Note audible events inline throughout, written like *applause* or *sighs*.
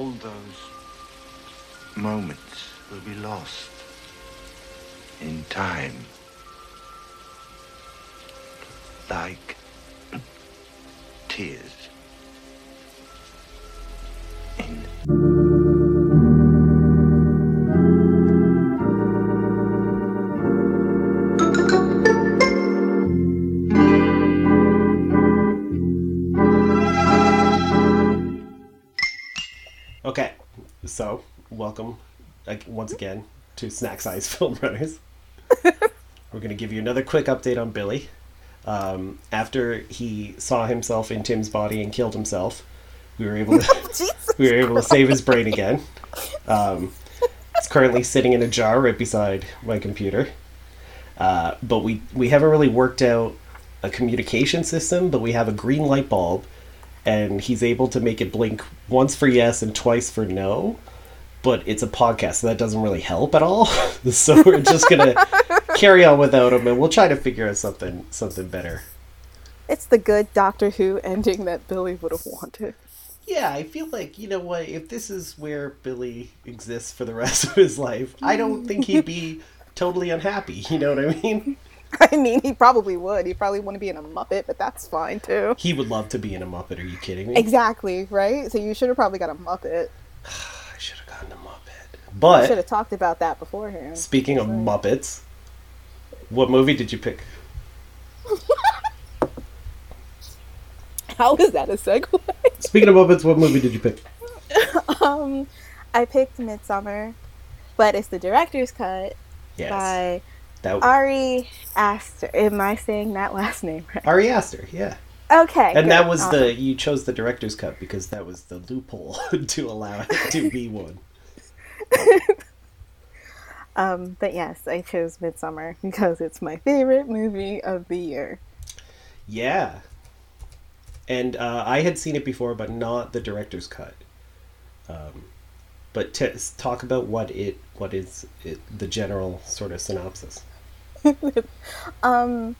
all those moments will be lost in time. Like *clears throat* tears welcome like, once again to Snack Size *laughs* Film Runners. *laughs* We're going to give you another quick update on Billy. Um, after he saw himself in Tim's body and killed himself, we were able to *laughs* we were able to save his brain again. Um, it's currently sitting in a jar right beside my computer. Uh, but we we haven't really worked out a communication system, but we have a green light bulb, and he's able to make it blink once for yes and twice for no. But it's a podcast, so that doesn't really help at all. *laughs* so we're just gonna *laughs* carry on without him, and we'll try to figure out something something better. It's the good Doctor Who ending that Billy would have wanted. Yeah, I feel like you know what. If this is where Billy exists for the rest of his life, I don't think he'd be *laughs* totally unhappy. You know what I mean? I mean, he probably would. He probably want to be in a Muppet, but that's fine too. He would love to be in a Muppet. Are you kidding me? Exactly, right? So you should have probably got a Muppet. *sighs* *sighs* *sighs* I should have gotten a Muppet. should have talked about that beforehand. speaking of Muppets, what movie did you pick? How is that a segue? Speaking of Muppets, what movie did you pick? *laughs* um, I picked Midsommar, but it's the director's cut Yes, by that Ari Aster. Am I saying that last name right? Ari Aster. Yeah, Okay. and good, that was awesome. the you chose the director's cut because that was the loophole *laughs* to allow it to be one. *laughs* Um, but yes, I chose Midsommar *laughs* because it's my favorite movie of the year. Yeah. And uh, I had seen it before, but not the director's cut. Um, but to talk about what it, what is it, the general sort of synopsis. *laughs* Um,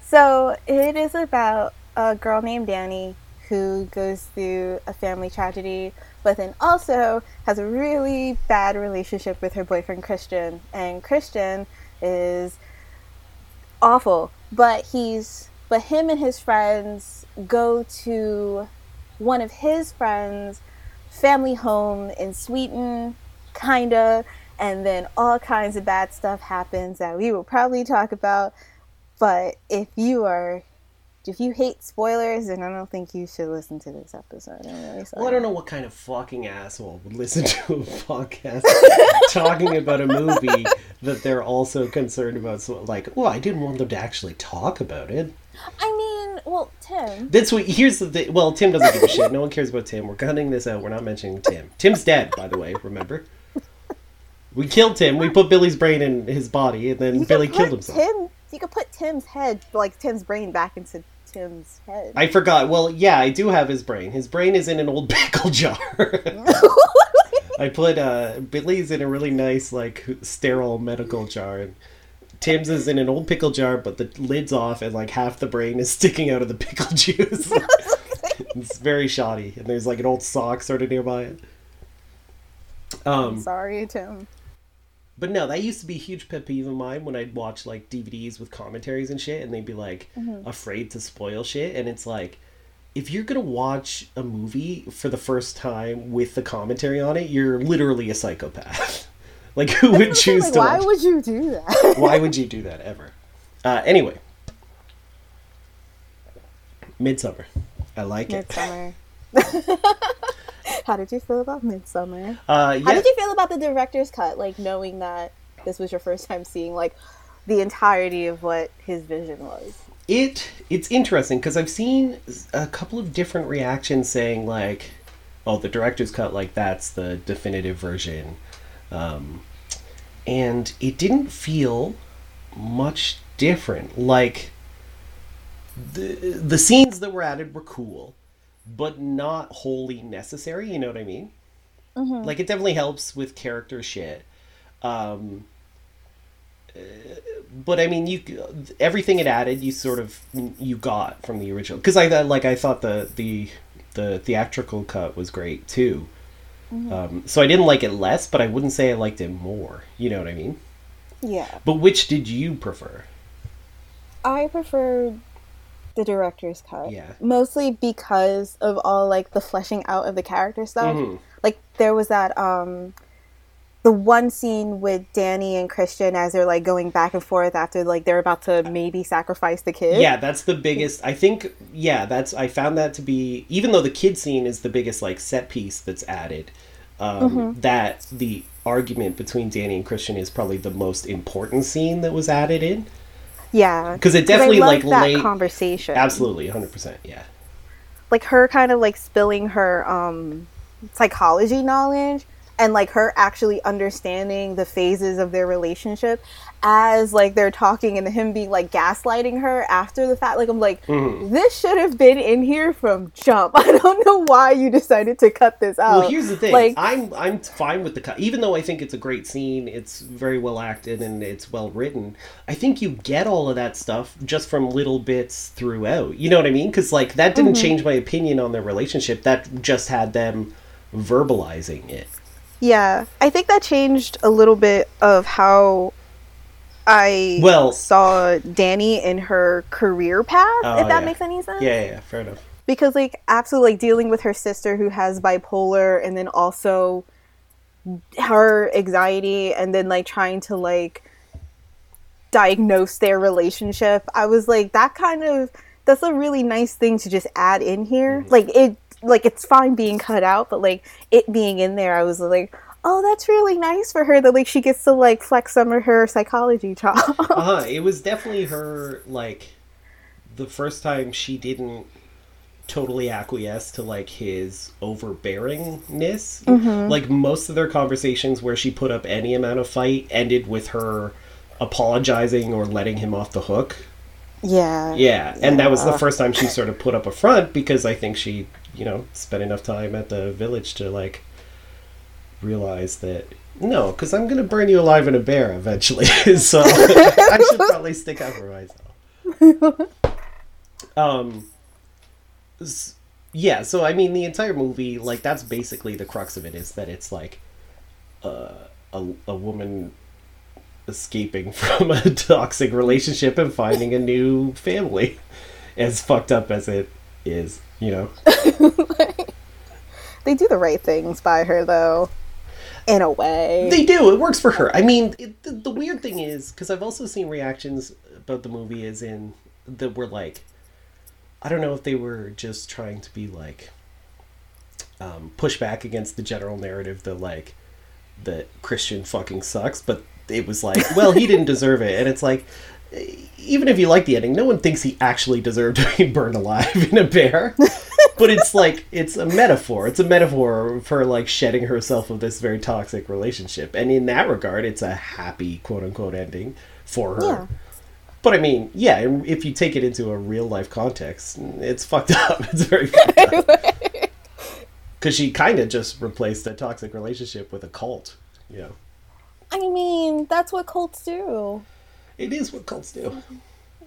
so it is about a girl named Danny who goes through a family tragedy, but then also has a really bad relationship with her boyfriend Christian. And Christian is awful, but he's but him and his friends go to one of his friends' family home in Sweden, kinda, and then all kinds of bad stuff happens that we will probably talk about. But if you are if you hate spoilers, then I don't think you should listen to this episode. I'm really sorry. Well, I don't know what kind of fucking asshole would listen to a podcast *laughs* talking about a movie that they're also concerned about. So, like, well, I didn't want them to actually talk about it. I mean, well, Tim. That's what. Here's the thing. Well, Tim doesn't give a shit. No one cares about Tim. We're cutting this out. We're not mentioning Tim. Tim's dead, by the way. Remember? We killed Tim. We put Billy's brain in his body, and then You Billy killed himself. Tim, you could put Tim's head, like Tim's brain, back into Tim's head. I forgot. Well, yeah, I do have his brain. His brain is in an old *laughs* pickle jar. *laughs* I put uh, Billy's in a really nice, like, sterile medical jar, and Tim's is in an old pickle jar, but the lid's off, and like half the brain is *laughs* sticking out of the pickle juice. it's very shoddy, and there's like an old sock sort of nearby it. Um, Sorry, Tim. But no, that used to be a huge pet peeve of mine when I'd watch like DVDs with commentaries and shit, and they'd be like afraid to spoil shit. And it's like, if you're gonna watch a movie for the first time with the commentary on it, you're literally a psychopath. *laughs* like, who would choose Like, to why watch? would you do that? *laughs* Why would you do that ever? Uh, anyway, Midsommar. I like it. *laughs* *laughs* How did you feel about Midsommar? Uh, How did you feel about the director's cut? Like knowing that this was your first time seeing like the entirety of what his vision was. it it's interesting because I've seen a couple of different reactions saying like, "Oh, the director's cut like that's the definitive version," um, and it didn't feel much different. Like the the scenes that were added were cool, but not wholly necessary. You know what I mean? Like it definitely helps with character shit. Um, but I mean, you everything it added, you sort of you got from the original. Because I like I thought the the the theatrical cut was great too. Um, so I didn't like it less, but I wouldn't say I liked it more. You know what I mean? Yeah. But which did you prefer? I prefer the director's cut. Yeah. Mostly because of all like the fleshing out of the character stuff. Mhm. Like there was that um the one scene with Danny and Christian as they're like going back and forth after like they're about to maybe sacrifice the kid. Yeah, that's the biggest. I think. Yeah, that's. I found that to be even though the kid scene is the biggest like set piece that's added. Um, Mm-hmm. That the argument between Danny and Christian is probably the most important scene that was added in. Yeah. 'Cause it definitely, like, that late- conversation. Absolutely, hundred percent. Yeah. like her kind of like spilling her um psychology knowledge and like her actually understanding the phases of their relationship as like they're talking and him being like gaslighting her after the fact like i'm like Mm-hmm. this should have been in here from jump *laughs* i don't know why you decided to cut this out Well, here's the thing. like I'm I'm fine with the cut, even though I think it's a great scene. It's very well acted and it's well written. I think you get all of that stuff just from little bits throughout. You know what I mean? Because like that didn't change my opinion on their relationship. That just had them verbalizing it. Yeah i think that changed a little bit of how i Well- saw danny in her career path Oh, if that yeah. makes any sense Yeah, yeah, yeah, fair enough. because like absolutely like dealing with her sister who has bipolar and then also her anxiety and then like trying to like diagnose their relationship i was like that kind of that's a really nice thing to just add in here mm. like it like it's fine being cut out but like it being in there i was like oh that's really nice for her that like she gets to like flex some of her psychology *laughs* chops Uh huh. It was definitely her like the first time she didn't totally acquiesce to like his overbearingness. Like most of their conversations where she put up any amount of fight ended with her apologizing or letting him off the hook. yeah Yeah, and that was the first time she sort of put up a front because I think she, you know, spent enough time at the village to like realize that no, because I'm gonna burn you alive in a bear eventually. *laughs* so I should probably stick up for myself. *laughs* Um. Yeah, so I mean, the entire movie, like, that's basically the crux of it is that it's like uh, a a woman escaping *laughs* from a toxic relationship and finding a new family, as fucked up as it is, you know. *laughs* they do the right things by her though in a way They do. It works for her. I mean, it, the, the weird thing is because I've also seen reactions about the movie as in that were like, I don't know if they were just trying to be like, um, push back against the general narrative that like that Christian fucking sucks, but it was like, well, he didn't deserve it, and it's like. Even if you like the ending, no one thinks he actually deserved to be *laughs* burned alive in a bear. *laughs* but it's like it's a metaphor. It's a metaphor for like shedding herself of this very toxic relationship, and in that regard, it's a happy quote unquote ending for her. Yeah. But I mean, yeah, if you take it into a real life context, it's *laughs* fucked up. It's very fucked up. Because she kind of just replaced a toxic relationship with a cult. You know, I mean, that's what cults do. It is what cults do.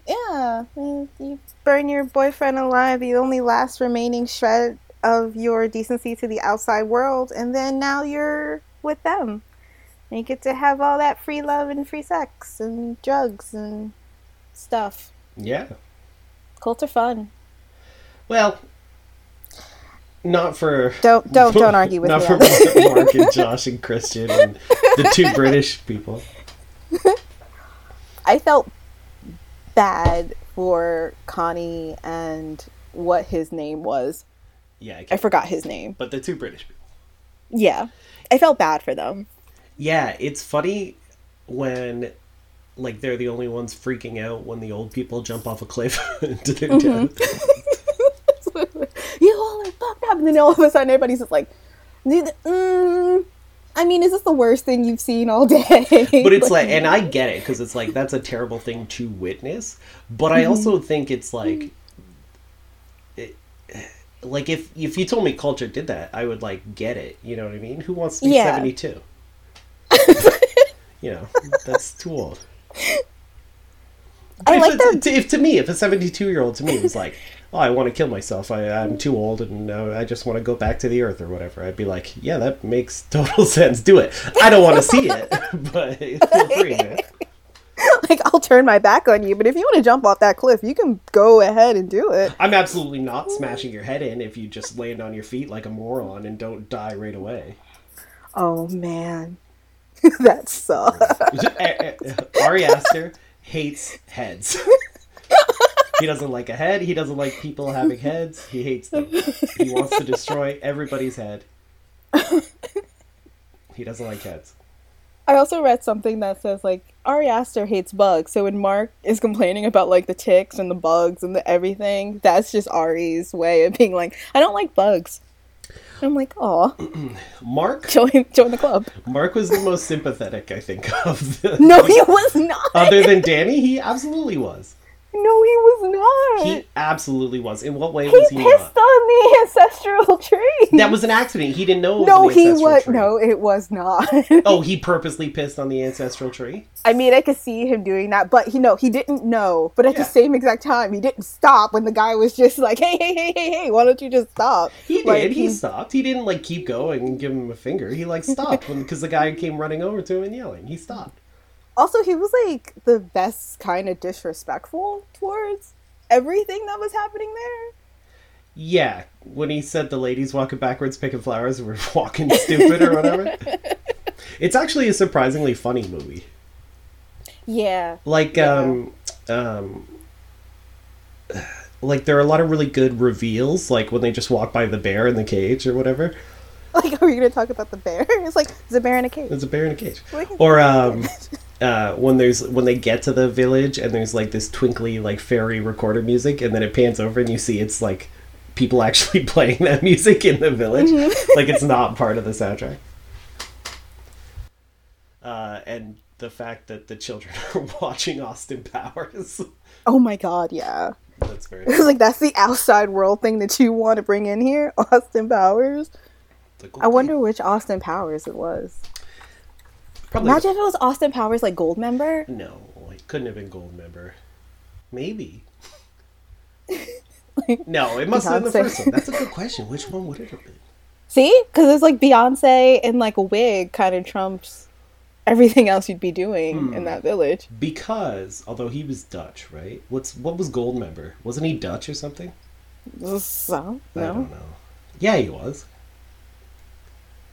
Yeah, you burn your boyfriend alive, the only last remaining shred of your decency to the outside world, and then now you're with them. And you get to have all that free love and free sex and drugs and stuff. Yeah. Cults are fun. Well, not for Don't don't don't *laughs* argue with not me. for. Mark and Josh and Christian and the two *laughs* British people. *laughs* I felt bad for Connie and what his name was. Yeah, I I forgot his name. but the two British people. Yeah. I felt bad for them. Yeah, it's funny when like they're the only ones freaking out when the old people jump off a cliff *laughs* into their Mm-hmm. death. *laughs* you all are fucked up. And then all of a sudden, everybody's just like, mm, I mean, is this the worst thing you've seen all day? *laughs* But it's like, and I get it because it's like that's a terrible thing to witness. But I also mm-hmm. think it's like, mm-hmm. it, like if if you told me culture did that, I would like get it. You know what I mean? Who wants to be Yeah. seventy two? *laughs* you know, that's too old. I like that. to- If to me, if a seventy-two-year-old to me was like, "Oh, I want to kill myself. I, I'm too old, and uh, I just want to go back to the earth or whatever," I'd be like, "Yeah, that makes *laughs* total sense. Do it." I don't want to see it, *laughs* but feel free. Man. *laughs* like I'll turn my back on you, but if you want to jump off that cliff, you can go ahead and do it. I'm absolutely not smashing your head in if you just land on your feet like a moron and don't die right away. Oh man, that sucks. Ari Aster hates heads. *laughs* he doesn't like a head. He doesn't like people having heads. He hates them. He wants to destroy everybody's head. He doesn't like heads. I also read something that says like Ari Aster hates bugs. So when Mark is complaining about like the ticks and the bugs and the everything, that's just Ari's way of being like, I don't like bugs. I'm like, oh, *clears throat* Mark *laughs* join join the club. Mark was the most sympathetic, I think, of the No, *laughs* he was not. other than Danny, he absolutely was. No, he was not. He absolutely was. In what way was He was he pissed not? on the *laughs* ancestral tree. That was an accident. He didn't know. It was no, he was tree. no, it was not. *laughs* Oh, he purposely pissed on the ancestral tree. I mean, I could see him doing that, but he no, he didn't know. But at Yeah. the same exact time, he didn't stop when the guy was just like, "Hey, hey, hey, hey, hey, why don't you just stop?" He did. Like, he stopped. He didn't like keep going and give him a finger. He like stopped because the guy came running over to him and yelling. He stopped. Also, he was like the best kind of disrespectful towards everything that was happening there. Yeah, when he said the ladies walking backwards picking flowers were *laughs* walking stupid or whatever. *laughs* It's actually a surprisingly funny movie. Yeah. Like um um *sighs* like there are a lot of really good reveals like when they just walk by the bear in the cage or whatever. *laughs* Like, are we gonna talk about the bear? It's like it's a bear in a cage. There's a bear in a cage. Or um uh, when there's when they get to the village and there's like this twinkly like fairy recorder music and then it pans over and you see it's like people *laughs* actually playing that music in the village *laughs* like it's not part of the soundtrack uh, and the fact that the children *laughs* are watching austin powers Oh my god, yeah. that's very It's like that's the outside world thing that you want to bring in here, Austin Powers. I wonder which Austin Powers it was. Probably Imagine if it was Austin Powers like Goldmember. no it couldn't have been Goldmember maybe *laughs* no it must have been the first one that's a good question which one would it have been See, because it's like Beyonce in like a wig kind of trumps everything else you'd be doing in hmm. that village. because although he was Dutch, right? What's what was Goldmember? Wasn't he Dutch or something? So I don't know. Yeah, he was.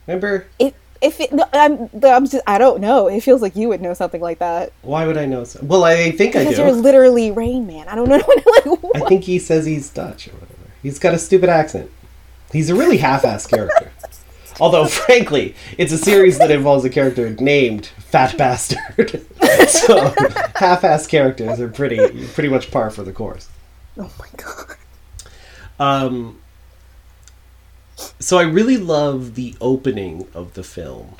Remember? if if it, no, I'm, I'm just I don't know. It feels like you would know something like that Why would I know? So? Well, I think I do. because you're literally Rain Man. I don't know. *laughs* like, I think he says he's Dutch or whatever. He's got a stupid accent. He's a really half-assed *laughs* character. Although, frankly, it's a series that involves a character named Fat Bastard. *laughs* so, half-assed characters are pretty pretty much par for the course. oh my god. Um, so I really love the opening of the film.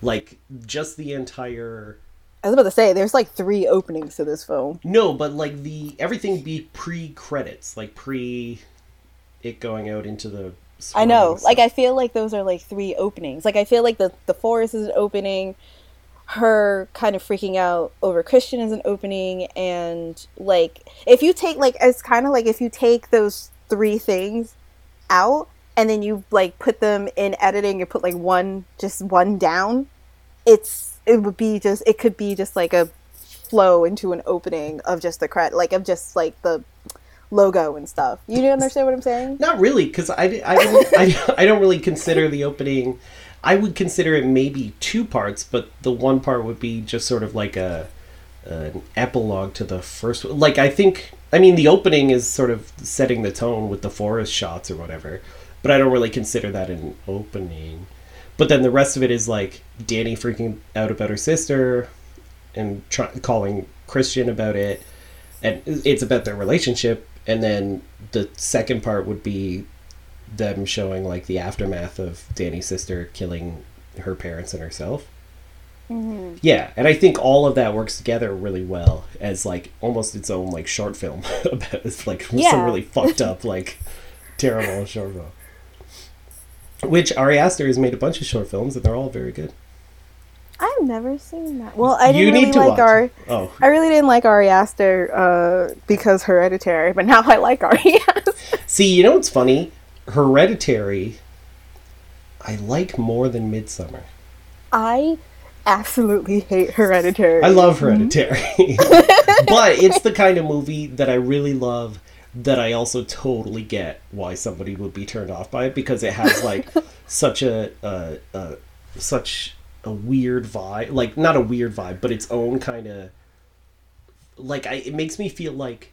Like just the entire I was about to say there's like three openings to this film. no, but like the everything be pre credits, like pre it going out into the I know. Like I feel like those are like three openings. Like I feel like the the forest is an opening, her kind of freaking out over Christian is an opening, and like if you take like it's kind of like if you take those three things out and then you like put them in editing and put like one just one down, it's it would be just it could be just like a flow into an opening of just the credit like of just like the logo and stuff. You do understand what I'm saying? Not really, because I, I, don't, *laughs* I, I don't really consider the opening. I would consider it maybe two parts, but the one part would be just sort of like a an epilogue to the first one. Like I think, I mean, the opening is sort of setting the tone with the forest shots or whatever, but I don't really consider that an opening. But then the rest of it is like Danny freaking out about her sister and try- calling Christian about it, and it's about their relationship. And then the second part would be them showing like the aftermath of Danny's sister killing her parents and herself. Yeah, and I think all of that works together really well as like almost its own like short film *laughs* about it's like some really fucked up *laughs* like terrible short film. Which Ari Aster has made a bunch of short films and they're all very good. I've never seen that. Well, I didn't need really to like watch Ari. Oh, I really didn't like Ari Aster uh, because Hereditary, but now I like Ari *laughs* Aster. see, you know what's funny? Hereditary, I like more than Midsommar. I absolutely hate Hereditary. I love Hereditary, *laughs* but it's the kind of movie that I really love. That I also totally get why somebody would be turned off by it because it has like *laughs* such a, a, a such a weird vibe, like not a weird vibe, but its own kind of like I, it makes me feel like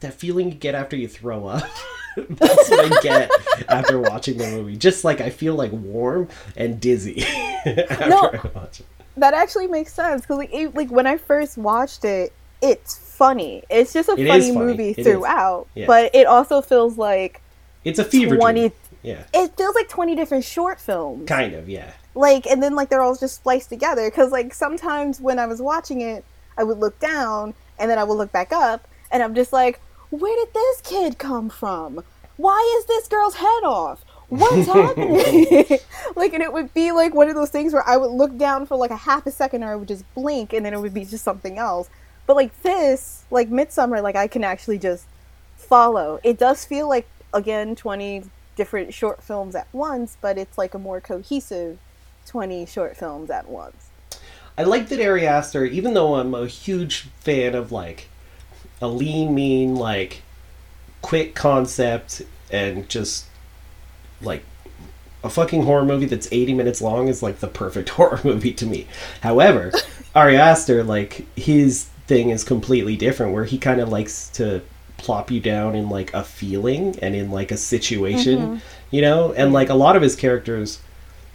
that feeling you get after you throw up. *laughs* That's what I get after watching the movie. Just like I feel like warm and dizzy *laughs* after No. I watch it. That actually makes sense because like, it- like when I first watched it, it's funny. It's just a It funny, funny. movie It throughout, Yeah. but it also feels like It's a fever 20 dream. Yeah, it feels like twenty different short films. kind of. Yeah. like and then like they're all just spliced together because like sometimes when i was watching it i would look down and then i would look back up and i'm just like where did this kid come from? Why is this girl's head off? What's *laughs* happening? *laughs* Like and it would be like one of those things where i would look down for like a half a second or i would just blink and then it would be just something else. But like this like midsommar like i can actually just follow. It does feel like again 20 different short films at once but it's like a more cohesive 20 short films at once. I like that Ari Aster, even though I'm a huge fan of like a lean, mean, like quick concept and just like a fucking horror movie that's 80 minutes long is like the perfect *laughs* horror movie to me. However, *laughs* Ari Aster, like his thing is completely different where he kind of likes to plop you down in like a feeling and in like a situation, mm-hmm. you know? And like a lot of his characters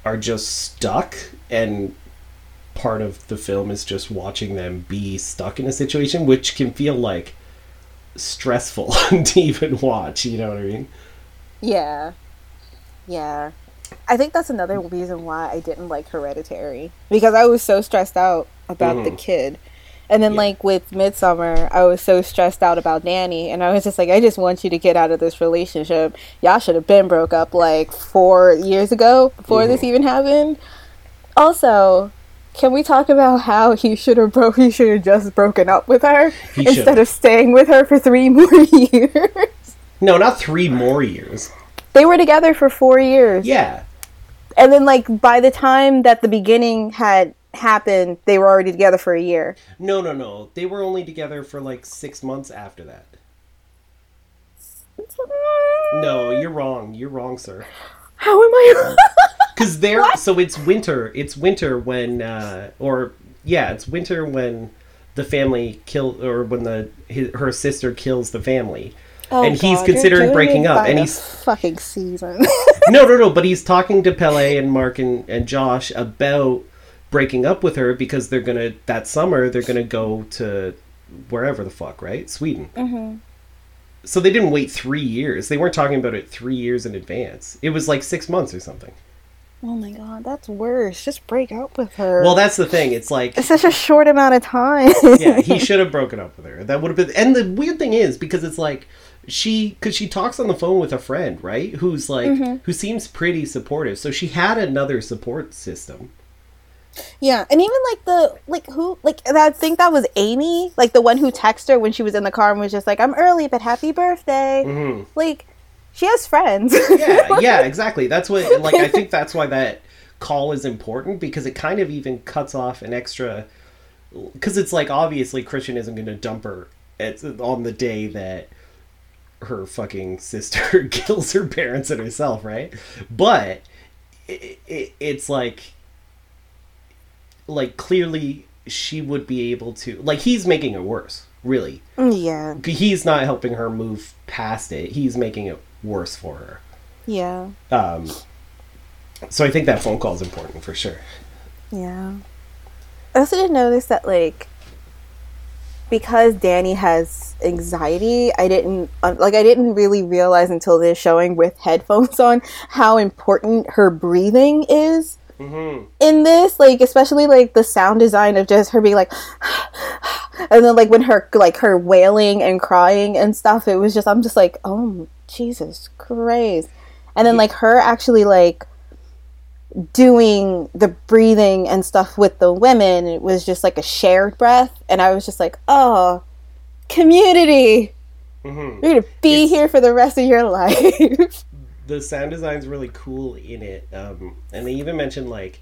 are just stuck and part of the film is just watching them be stuck in a situation which can feel like stressful *laughs* to even watch you know what i mean Yeah. Yeah. I think that's another reason why I didn't like Hereditary because I was so stressed out about the Mhm. kid. And then Yeah. like with Midsommar, I was so stressed out about Danny and I was just like I just want you to get out of this relationship. Y'all should have been broke up like 4 years ago before this Mhm. even happened. Also, can we talk about how he should have broke he should have just broken up with her He instead should've. of staying with her for 3 *laughs* more years? no not three more years They were together for 4 years. yeah And then, like, by the time that the beginning had happened, they were already together for a year. no no no they were only together for like six months after that no you're wrong you're wrong sir How am I? *laughs* because they're so it's winter it's winter when uh or yeah it's winter when the family kill or when the his, her sister kills the family and he's Oh, God, you're considering breaking up and he's fucking season. *laughs* no, no, no. But he's talking to Pelle and Mark and, and Josh about breaking up with her because they're gonna that summer they're gonna go to wherever the fuck, right? Sweden. Mm-hmm. So they didn't wait three years. They weren't talking about it three years in advance. It was like six months or something. oh my god, that's worse. Just break up with her. Well, that's the thing. It's like it's such a short amount of time. *laughs* yeah, he *laughs* should have broken up with her. That would have been. And the weird thing is because it's like she because she talks on the phone with a friend, right? Who's like mm-hmm. who seems pretty supportive. So she had another support system. Yeah, and even like the like who like I think that was Amy, like the one who texted her when she was in the car and was just like, "I'm early, but happy birthday." Mhm. Like, she has friends. Yeah, *laughs* yeah, exactly. That's what like I think that's why that call is important because it kind of even cuts off an extra because it's like obviously Christian isn't going to dump her at, on the day that her fucking sister *laughs* kills her parents and herself, right? But it, it, it's like like clearly she would be able to like he's making it worse, really. yeah, He's not helping her move past it. He's making it worse for her. yeah, Um, so I think that phone call is important for sure. yeah. I also didn't notice that like because Danny has anxiety, I didn't like I didn't really realize until this showing with headphones *laughs* on how important her breathing is Mm-hmm. in this like especially like the sound design of just her being like *sighs* and then like when her like her wailing and crying and stuff it was just i'm just like oh jesus christ and then like her actually like doing the breathing and stuff with the women. It was just like a shared breath, and I was just like, oh, community. Mhm. You're gonna be It's- here for the rest of your *laughs* life. The sound design's really cool in it um, and they even mentioned like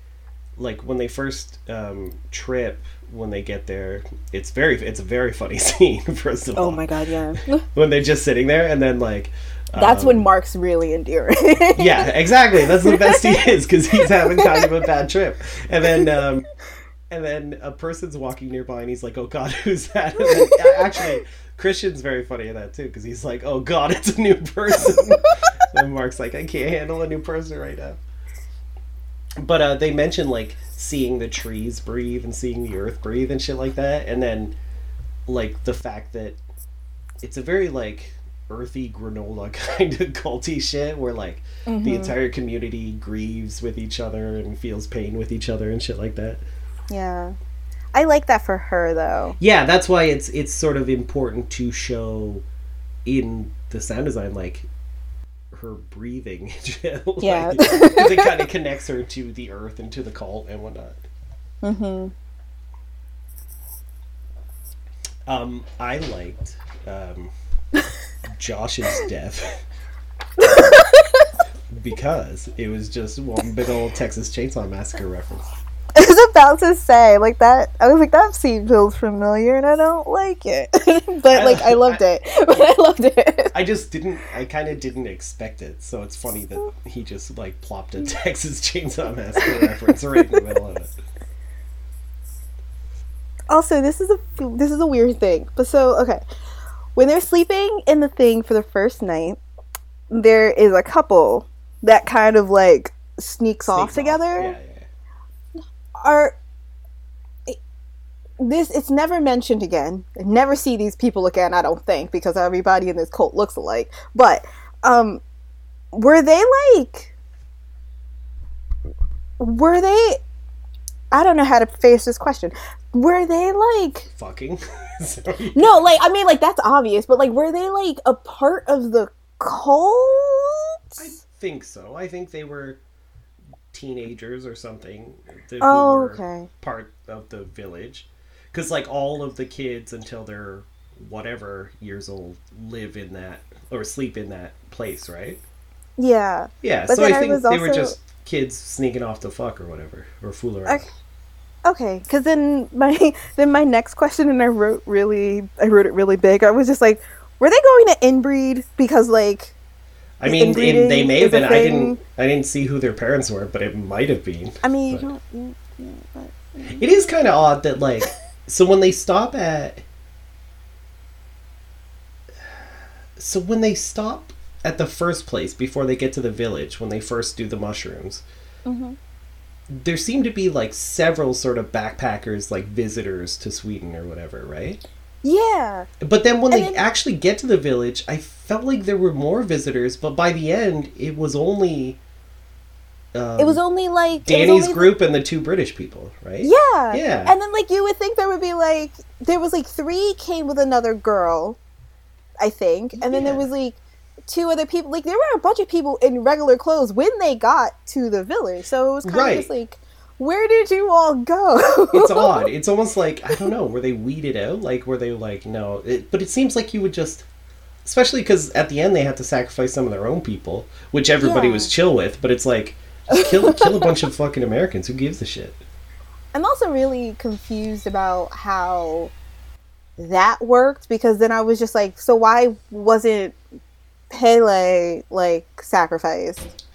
like when they first um, trip when they get there it's very it's a very funny *laughs* scene first of all oh my god, yeah. *laughs* when they're just sitting there and then like That's um, when Mark's really endearing. yeah exactly that's the best he *laughs* is because he's having kind of a bad trip and then um and then a person's walking nearby and he's like oh god *laughs* who's that? Then, *laughs* actually christian's very funny in that too because he's like oh god it's a new person. *laughs* And mark's like i can't handle a new person right now. But uh they mentioned like seeing the trees breathe and seeing the earth breathe and shit like that. And then like the fact that it's a very like earthy granola kind of culty shit where like the entire community grieves with each other and feels pain with each other and shit like that. Yeah. I like that for her though. Yeah, that's why it's it's sort of important to show in the sound design like her breathing. *laughs* like, Yeah. *laughs* 'cause it kind of connects her to the earth and to the cult and whatnot. Mm-hmm. Um, I liked um, Josh's *laughs* death because it was just one big old Texas Chainsaw Massacre reference. I was about to say like that. I was like that scene feels familiar, and I don't like it. *laughs* but like I loved it. *laughs* But I loved it. I just didn't. I kind of didn't expect it, so it's funny that he just like plopped a Texas *laughs* Chainsaw Massacre reference right in the middle of it. Also, this is a this is a weird thing. But so okay, when they're sleeping in the thing for the first night, there is a couple that kind of like sneaks off Sneak together. Yeah, yeah. Are this? It's never mentioned again. I never see these people again. I don't think because everybody in this cult looks alike. But um, were they like? Were they? I don't know how to face this question. Were they like? Fucking. *laughs* No, like I mean, like that's obvious, but like, were they like a part of the cult? I think so. I think they were teenagers or something. Oh, were okay. Part of the village, because like all of the kids until they're whatever years old live in that or sleep in that place, right? Yeah. Yeah. But so I then I think was they were just kids sneaking off to fuck or whatever or fool around. Okay. Okay, because then my *laughs* then my next question, and I wrote really, I wrote it really big. I was just like, were they going to inbreed because like, I mean, it, they may have been. I didn't. I didn't see who their parents were, but it might have been. I mean, you don't, you, you, but, It is kind of odd that like *laughs* so when they stop at so when they stop at the first place before they get to the village when they first do the mushrooms Mhm. there seem to be like several sort of backpackers like visitors to Sweden or whatever right yeah, but then when And they then- actually get to the village I felt like there were more visitors but by the end it was only um, it was only like Danny's only, group and the two British people right Yeah. Yeah. And then like you would think there would be like there was like three came with another girl, I think, and then there was like two other people. Like there were a bunch of people in regular clothes when they got to the village. So it was kind Right. of just like, where did you all go? it's odd. *laughs* It's almost like I don't know. Were they weeded out? Like were they like no? It, but it seems like you would just, especially because at the end they had to sacrifice some of their own people, which everybody Yeah. was chill with. But it's like just kill kill a bunch of fucking Americans. Who gives a shit? I'm also really confused about how that worked because then I was just like, so why wasn't Pelle like sacrificed?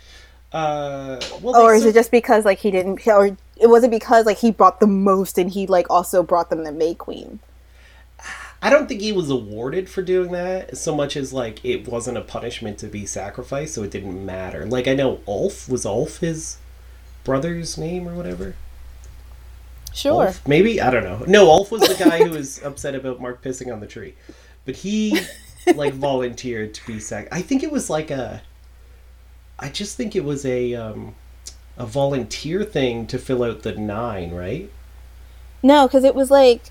Uh, well, or is it just because like he didn't or it wasn't because like he brought the most and he like also brought them the May Queen. I don't think he was awarded for doing that so much as like it wasn't a punishment to be sacrificed, so it didn't matter. Like I know Ulf was Ulf his brother's name or whatever. Sure. Ulf? Maybe I don't know. No, Ulf was the guy who was *laughs* upset about Mark pissing on the tree, but he like *laughs* volunteered to be sac. I think it was like a. I just think it was a um, a volunteer thing to fill out the nine, right? No, because it was like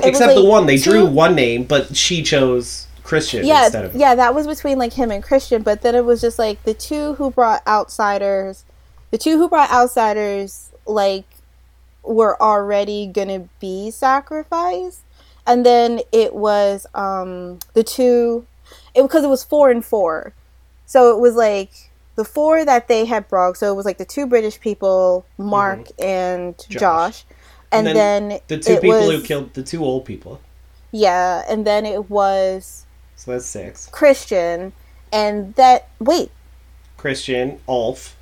it was, Except the one they drew one name, but she chose Christian Yeah, instead of yeah, that was between like him and Christian, but then it was just like the two who brought outsiders the two who brought outsiders like were already gonna be sacrificed, and then it was um the two, it because it was four and four, so it was like the four that they had brought. So it was like the two British people, Mark and Mm-hmm. Josh. Josh, and, And then, then The two people who killed the two old people. yeah, and then it was So that's six. Christian, and that wait, Christian, Ulf.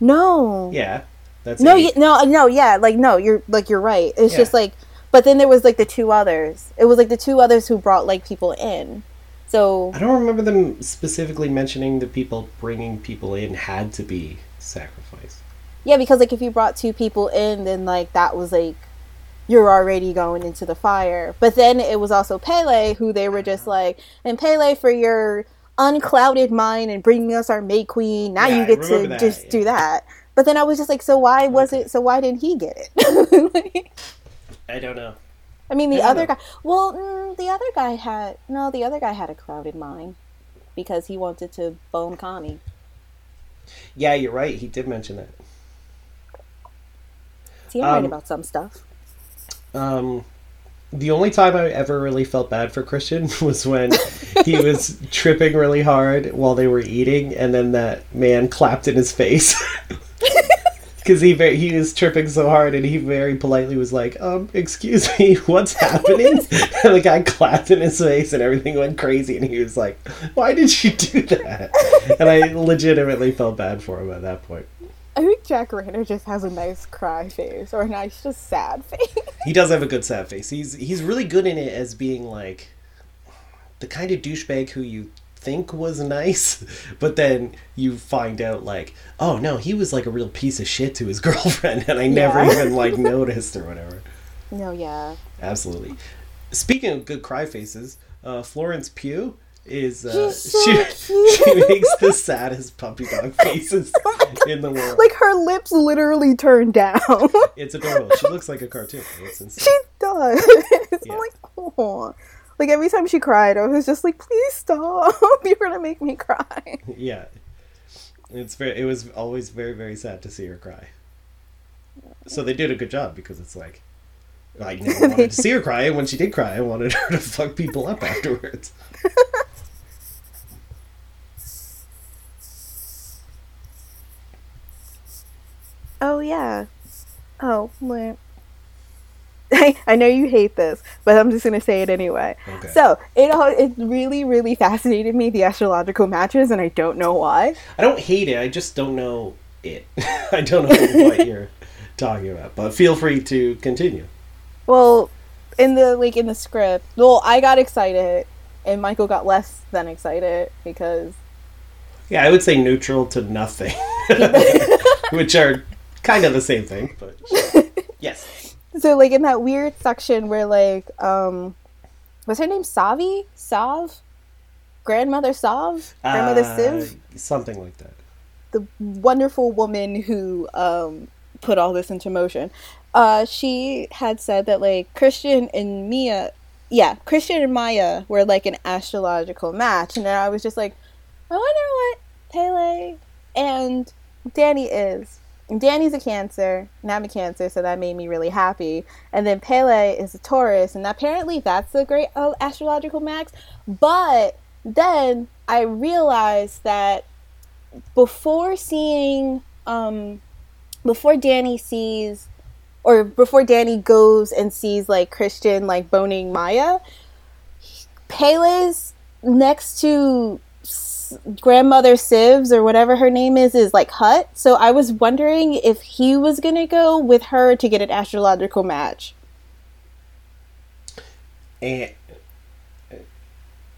no, Yeah. That's no, no, no, yeah, like no, you're like you're right. It's Yeah. just like, but then there was like the two others. It was like the two others who brought like people in. So I don't remember them specifically mentioning the people bringing people in had to be sacrificed. yeah, because like if you brought two people in, then like that was like you're already going into the fire. But then it was also Pelle who they were just like, and Pelle for your unclouded mind and bringing us our May Queen. Now Yeah, you get to that, just yeah. do that. But then I was just like, so why was Okay. it? So why didn't he get it? Like, *laughs* I don't know. I mean, the I other know. guy. Well, mm, the other guy had no. The other guy had a clouded mind because he wanted to bone Connie. Yeah, you're right. He did mention that. See, I'm right Um, about some stuff. Um, the only time I ever really felt bad for Christian *laughs* was when he was tripping really hard while they were eating, and then that man clapped in his face. *laughs* Because he very, he was tripping so hard, and he very politely was like, "Um, excuse me, *laughs* what's happening?" *laughs* and the guy clapped in his face, and everything went crazy. And he was like, "Why did you do that?" And I legitimately felt bad for him at that point. I think Jack Reynor just has a nice cry face or a nice, just sad face. He does have a good sad face. He's he's really good in it as being like the kind of douchebag who you think was nice, *laughs* but then you find out like, oh no, he was like a real piece of shit to his *laughs* girlfriend, and I never Yeah. even like *laughs* noticed or whatever. no, yeah. Absolutely. Speaking of good cry faces, uh, Florence Pugh is uh, so she she makes the saddest puppy dog faces in the world. Like her lips literally turn down. it's adorable. She looks like a cartoon. She does. Yeah. I'm like, oh. Like every time she cried, I was just like, please stop. *laughs* You're gonna make me cry. *laughs* Yeah. It's very it was always very, very sad to see her cry. So they did a good job because it's like I *laughs* never wanted to see her cry, and when she did cry, I wanted her to fuck people up afterwards. Oh yeah. Oh, well. I, *laughs* I know you hate this, but I'm just gonna say it anyway. Okay. So it all it really really fascinated me the astrological matches, and I don't know why. I don't hate it, I just don't know it. *laughs* I don't know what *laughs* you're talking about. But feel free to continue. Well, in the like in the script, well, I got excited, and Michael got less than excited because Yeah, I would say neutral to nothing. Which are kind of the same thing, but yes. So like in that weird section where like um, was her name Savi Sav, grandmother Sav, grandmother Uh, Siv. Something like that. the wonderful woman who um, put all this into motion. Uh, she had said that like Christian and Mia, yeah, Christian and Maya were like an astrological match, and then I was just like, I wonder what Pelle and Danny is. Danny's a Cancer, and I'm a Cancer, so that made me really happy. And then Pelle is a Taurus, and apparently that's a great uh, astrological match. But then I realized that before seeing um before Danny sees or before Danny goes and sees like Christian like boning Maya, Pelle's next to grandmother Sivs or whatever her name is is like Hut. So I was wondering if he was gonna go with her to get an astrological match. And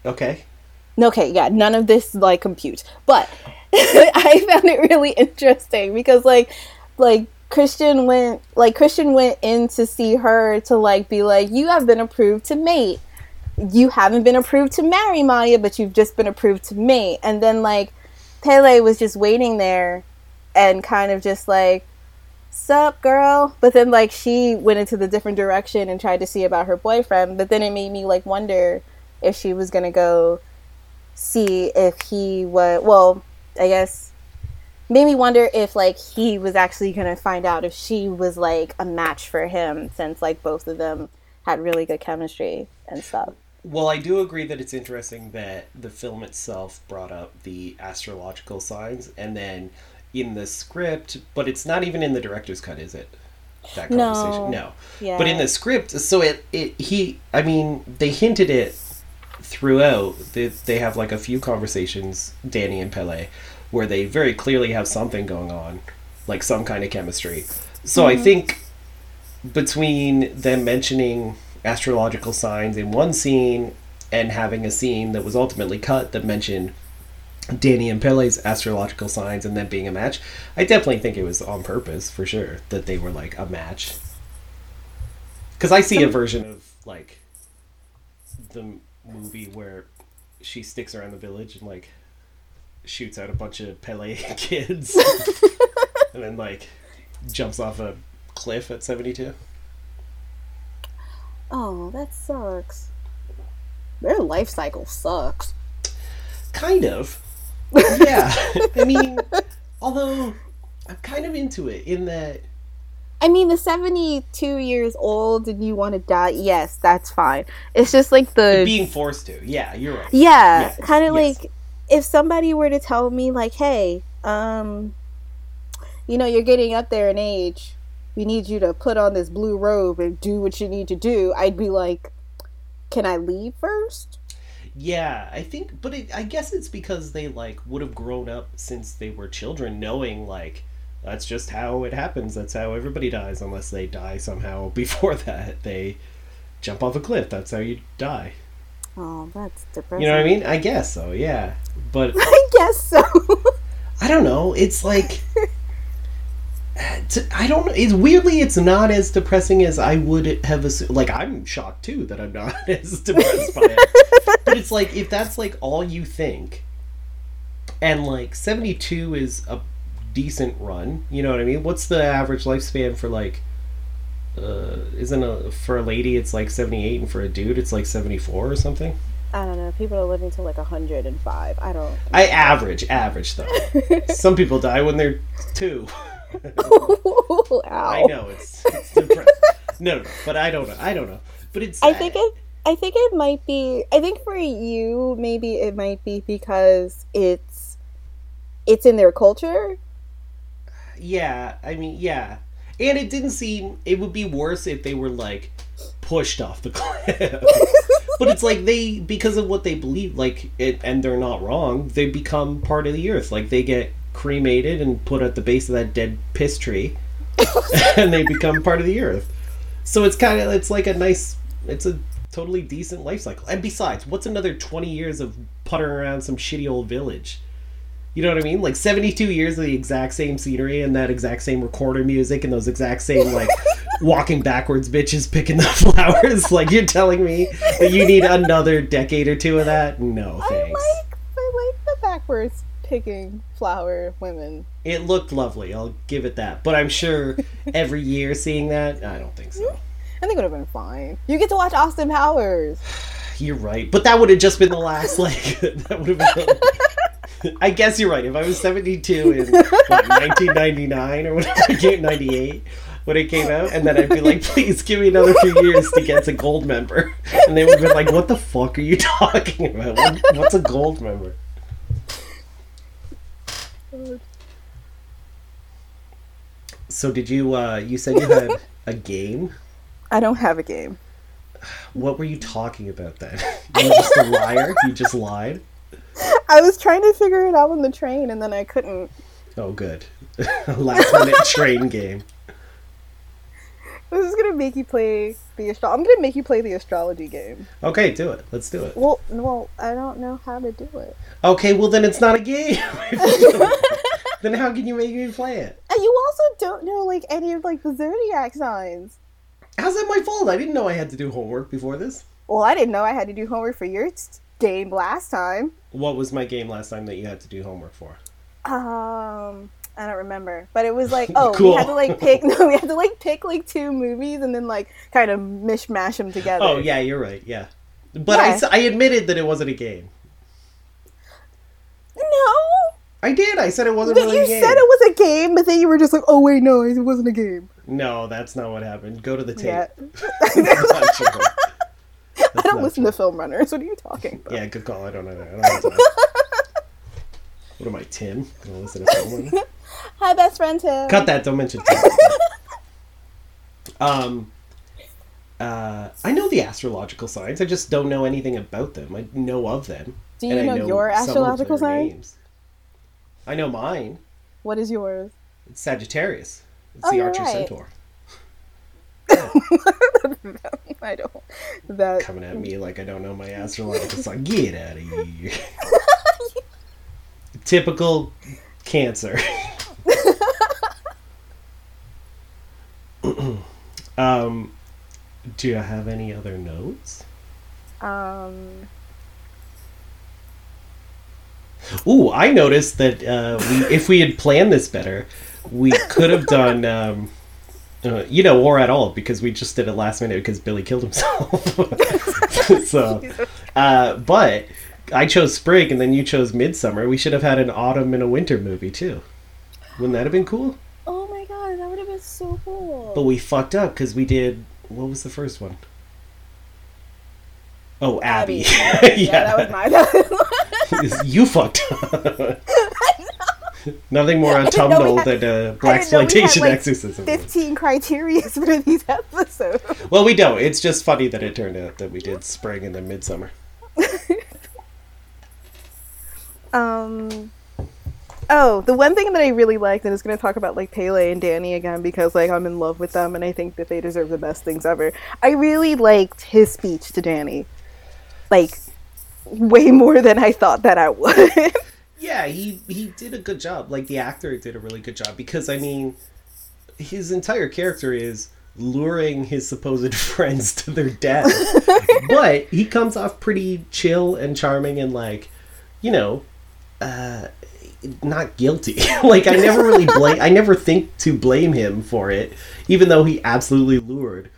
okay. Okay, yeah, none of this like compute. But *laughs* I found it really interesting because like like Christian went like Christian went in to see her to like be like, You have been approved to mate. You haven't been approved to marry Maya, but you've just been approved to mate. And then like Pelle was just waiting there and kind of just like Sup girl but then like she went into the different direction and tried to see about her boyfriend but then it made me like wonder if she was gonna go see if he was well i guess made me wonder if like he was actually gonna find out if she was like a match for him since like both of them had really good chemistry and stuff. Well, I do agree that it's interesting that the film itself brought up the astrological signs, and then in the script, but it's not even in the director's cut, is it? That No. conversation, no. Yeah. But in the script, so it, it he, I mean, they hinted it throughout. They, they have like a few conversations, Danny and Pelle, where they very clearly have something going on, like some kind of chemistry. So I mm-hmm. think between them mentioning astrological signs in one scene and having a scene that was ultimately cut that mentioned Danny and Pelle's astrological signs and them being a match, I definitely think it was on purpose for sure that they were like a match. Because I see a version of like the movie where she sticks around the village and like shoots out a bunch of Pelle *laughs* kids *laughs* and then like jumps off a cliff at 72. Oh, that sucks. Their life cycle sucks. Kind of. *laughs* Yeah. I mean, although I'm kind of into it in that I mean, the 72 years old and you want to die, yes, that's fine. It's just like the. being forced to. Yeah, you're right. yeah, kind of yes. like if somebody were to tell me, like, hey, um, you know, you're getting up there in age. We need you to put on this blue robe and do what you need to do. I'd be like, can I leave first? Yeah, I think, but it, I guess it's because they like would have grown up since they were children, knowing like that's just how it happens. That's how everybody dies, unless they die somehow *laughs* before that. They jump off a cliff. That's how you die. Oh, that's depressing. You know what I mean? I guess so. Yeah, but *laughs* I guess so. I don't know. It's like. *laughs* I don't know. It's weirdly, it's not as depressing as I would have assumed. Like, I'm shocked too that I'm not *laughs* as depressed by it. But it's like, if that's like all you think, and like 72 is a decent run, you know what I mean? What's the average lifespan for like, uh, isn't a, for a lady it's like 78 and for a dude it's like 74 or something? I don't know. People are living to like 105. I don't. I average, average though. *laughs* Some people die when they're two. *laughs* Ow. I know it's, it's depressing. no, no, no, but I don't know. I don't know. But it's. I think it. I think it might be. I think for you, maybe it might be because it's it's in their culture. Yeah, I mean, yeah, and it didn't seem. It would be worse if they were like pushed off the *laughs* cliff. but it's like they because of what they believe, like it, and they're not wrong. They become part of the earth. Like they get cremated and put at the base of that dead piss tree, *laughs* and they become part of the earth. So it's kind of it's like a nice. It's a totally decent life cycle. And besides, what's another twenty years of puttering around some shitty old village? You know what I mean? Like 72 years of the exact same scenery and that exact same recorder music and those exact same like *laughs* walking backwards bitches picking the *laughs* flowers. Like you're telling me that you need another decade or two of that? No, I thanks. like I like the backwards picking flower women. It looked lovely. I'll give it that. But I'm sure *laughs* every year seeing that, I don't think so. I think it would have been fine. You get to watch Austin Powers. *sighs* You're right. But that would have just been the last *laughs* like *laughs* that would have been I guess you're right. If I was 72 in what, 1999 or whatever, it came 98 when it came out, and then I'd be like, please give me another few years to get to Goldmember, and they would have been like, what the fuck are you talking about? What's a Goldmember? So did you? uh You said you had *laughs* a game. I don't have a game. What were you talking about then? *laughs* You were just a liar. You just lied. *laughs* I was trying to figure it out on the train and then I couldn't. Oh, good. Last minute train game. This is gonna make you play the astro. I'm gonna make you play the astrology game. Okay, do it. Let's do it. Well, well, I don't know how to do it. Okay, well then it's not a game. Then how can you make me play it? And you also don't know like any of like the zodiac signs. How's that my fault? I didn't know I had to do homework before this. Well, I didn't know I had to do homework for your game last time. What was my game last time that you had to do homework for? Um, I don't remember, but it was like, *laughs* oh, Cool. we had to like pick. *laughs* No, we had to like pick like two movies and then like kind of mishmash them together. Oh yeah, you're right. Yeah, but Yeah. I I, admitted that it wasn't a game. No. I I did. I said it wasn't really you a game. said it was a game, but then you were just like, "Oh wait, no, it wasn't a game." No, that's not what happened. Go to the tape. *laughs* Yeah. True. I don't listen to film runners. What are you talking about? Yeah, good call. I don't know. I don't what am I, Tim? Gonna listen to someone? *laughs* Hi, best friend Tim. Cut that. Don't mention Tim. *laughs* um, uh, I know the astrological signs. I just don't know anything about them. I know of them. Do you and I know your astrological their sign? names. I know mine. What is yours? It's Sagittarius. It's Oh, the Archer right. Centaur. *laughs* I don't. That Coming at me like I don't know my astrological sign. Get out of here. *laughs* Typical Cancer. *laughs* um, do you have any other notes? um. Ooh, I noticed that uh, we, if we had planned this better, we could have done, um, uh, you know, or at all because we just did it last minute because Billy killed himself. *laughs* so, uh, but I chose spring and then you chose midsommar. We should have had an autumn and a winter movie too. Wouldn't that have been cool? Oh my god, that would have been so cool. But we fucked up because we did. What was the first one? Oh, Abby. *laughs* yeah, that was my. *laughs* *laughs* you fucked. *laughs* Nothing more didn't know we autumnal had- than a I black didn't know we had, exploitation like, exorcism. Fifteen criteria for these episodes. Well, we don't. It's just funny that it turned out that we did spring and then midsommar. *laughs* Um. Oh, the one thing that I really liked, and is going to talk about like Pelle and Danny again because like I'm in love with them, and I think that they deserve the best things ever. I really liked his speech to Danny, like way more than I thought that I would. Yeah, he he did a good job. Like the actor did a really good job because I mean, his entire character is luring his supposed *laughs* friends to their death, *laughs* but he comes off pretty chill and charming and like, you know, uh, not guilty. *laughs* like I never really blame. I never think to blame him for it, even though he absolutely lured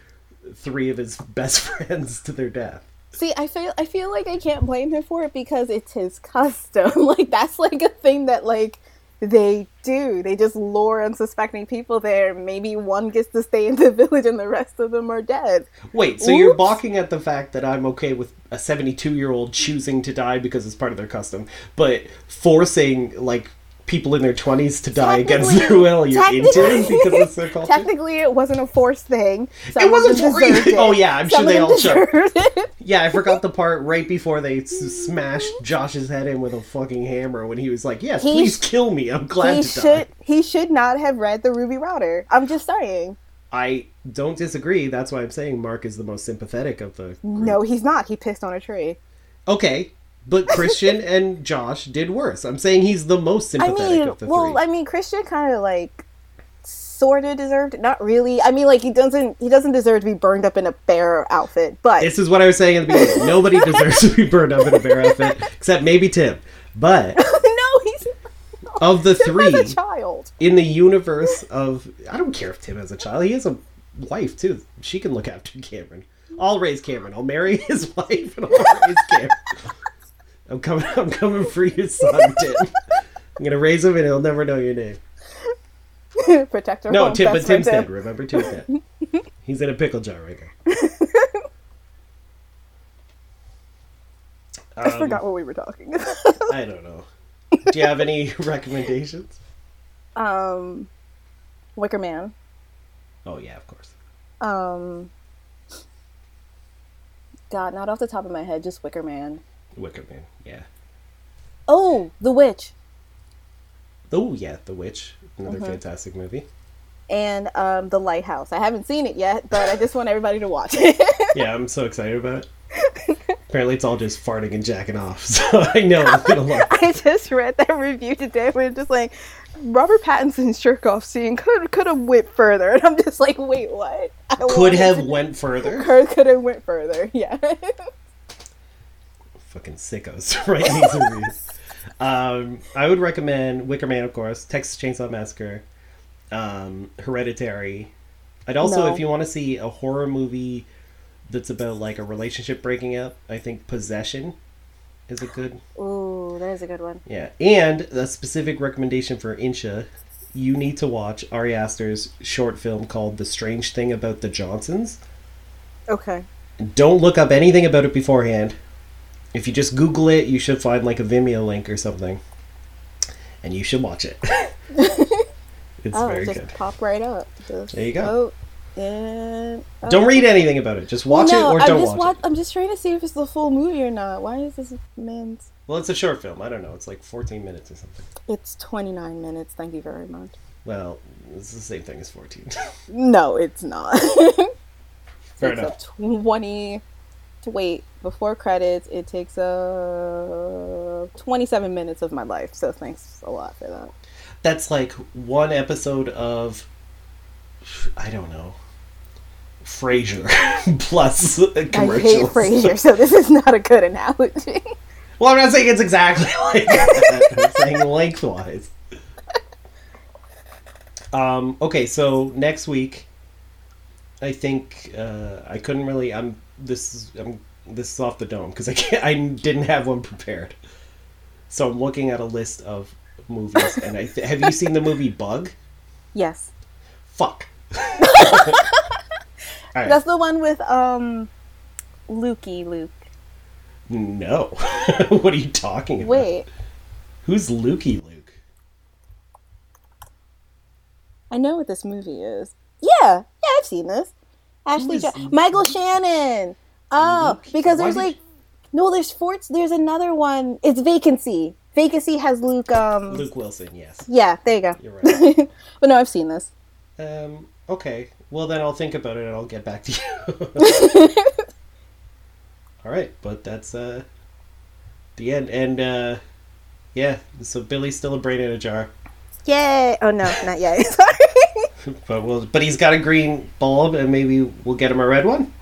three of his best friends to their death. See, I feel I feel like I can't blame him for it because it's his custom. *laughs* like that's like a thing that like they do. They just lure unsuspecting people there. Maybe one gets to stay in the *laughs* village and the rest of them are dead. Wait, so you're balking at the fact that I'm okay with a 72 year old choosing to die because it's part of their custom, but forcing like people in their 20s to die against their will, you're into it because it's their *laughs* culture? Technically, it wasn't a forced thing. It wasn't them for- *laughs* oh, it. Oh, yeah, I'm sure Some they all deserved it. *laughs* Yeah, I forgot the part right before they s- smashed Josh's head in with a fucking hammer when he was like, "Yes, He please kill me. I'm glad he to should die." he should not have read the Rubi Radr. I'm just saying. I don't disagree. That's why I'm saying Mark is the most sympathetic of the. Group. No, he's not. He pissed on a tree. Okay, but Christian *laughs* and Josh did worse. I'm saying he's the most I sympathetic mean, of the well, three. I mean, Christian kind of like sort of deserved it. Not really. I mean, like he doesn't he doesn't deserve to be burned up in a bear outfit. But This is what I was saying at the beginning. *laughs* Nobody deserves to be burned up in a bear outfit, except maybe Tim. But *laughs* no, he's of the Tim three, a child. in the universe of, I don't care if Tim has a child. He has a wife too. She can look after Cameron. I'll raise Cameron. I'll marry his wife and I'll raise Cameron. I'm coming. *laughs* I'm coming for you, son, I'm gonna raise him and he'll never know your name. Protect our No, Tim. But Tim's dead. Tim. Remember, Tim's dead. *laughs* He's in a pickle jar right now. *laughs* I Um, forgot what we were talking about. I don't know. Do you have any recommendations? um, Wicker Man. Oh yeah, of course. Um, God, not off the top of my head, just Wicker Man. Wicker Man. Yeah. Oh, The Witch. Oh yeah, The Witch. Another Mm-hmm. fantastic movie. and um, The Lighthouse. I haven't seen it yet, but I just want everybody to watch it. *laughs* Yeah, I'm so excited about it. *laughs* Apparently, it's all just farting and jacking off, *laughs* so I know I'm gonna love. I just read that review today where it's just like Robert Pattinson's jerk off scene could could have went further, and I'm just like, wait, what? I Could have went further. could could have went further. Yeah. Fucking sickos *laughs* writing these reviews. *laughs* Um, I would recommend Wicker Man, of course, Texas Chainsaw Massacre, um, Hereditary. I'd also, No. if you want to see a horror movie that's about like a relationship breaking up, I think Possession is a good. Ooh, that is a good one. Yeah, and a specific recommendation for Insha, you need to watch Ari Aster's short film called "The Strange Thing About the Johnsons." Okay. Don't look up anything about it beforehand if you just Google it, you should find like a Vimeo link or something, and you should watch it. *laughs* it's oh, very just good. Pop right up. Just there you go. And, okay. Don't read anything about it. Just watch no, it or I'm don't watch, watch, it. I'm just trying to see if it's the full movie or not. Why is this man's? Well, it's a short film. I don't know. It's like 14 minutes or something. It's 29 minutes. Thank you very much. Well, it's the same thing as 14. *laughs* no, it's not. *laughs* Fair it's enough. 20- to wait before credits. It takes uh, 27 minutes of my life. So thanks a lot for that. That's like one episode of, I don't know, Frasier *laughs* plus commercials. I hate Frasier, so this is not a good analogy. *laughs* well, I'm not saying it's exactly *laughs* like that. I'm saying lengthwise. Um, okay, so next week, I think uh, I couldn't really. I'm this. is- I'm this is off the dome because I can't. I didn't have one prepared. So I'm looking at a list of movies, and I th- have you seen the movie Bug? yes, Fuck. *laughs* Right. that's the one with um, Lukey Luke. No. *laughs* what are you talking about? Wait, Who's Lukey Luke? I know what this movie is. Yeah, yeah, I've seen this. Ashley, jo- Michael Shannon. Oh, because there's like no, there's Forts. There's another one. It's Vacancy. Vacancy has Luke. Um, Luke Wilson, yes. yeah, there you go. You're right. *laughs* but no, I've seen this. Um, okay. Well, then I'll think about it and I'll get back to you. *laughs* All right, but that's uh, the end. And uh, yeah, so Billy's still a brain in a jar, Yay! Oh no, not yet. *laughs* Sorry. *laughs* but we'll, but he's got a green bulb, and maybe we'll get him a red one.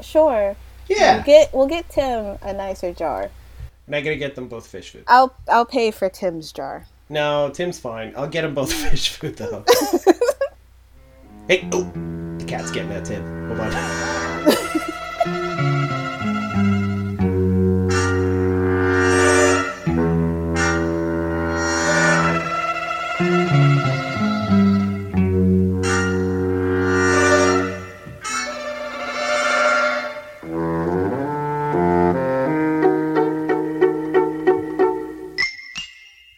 sure. Yeah. We'll get we'll get Tim a nicer jar. Am I gonna get them both fish food? I'll I'll pay for Tim's jar. No, Tim's fine. I'll get them both *laughs* fish food though. *laughs* hey, oh, the cat's getting at Tim. Hold on.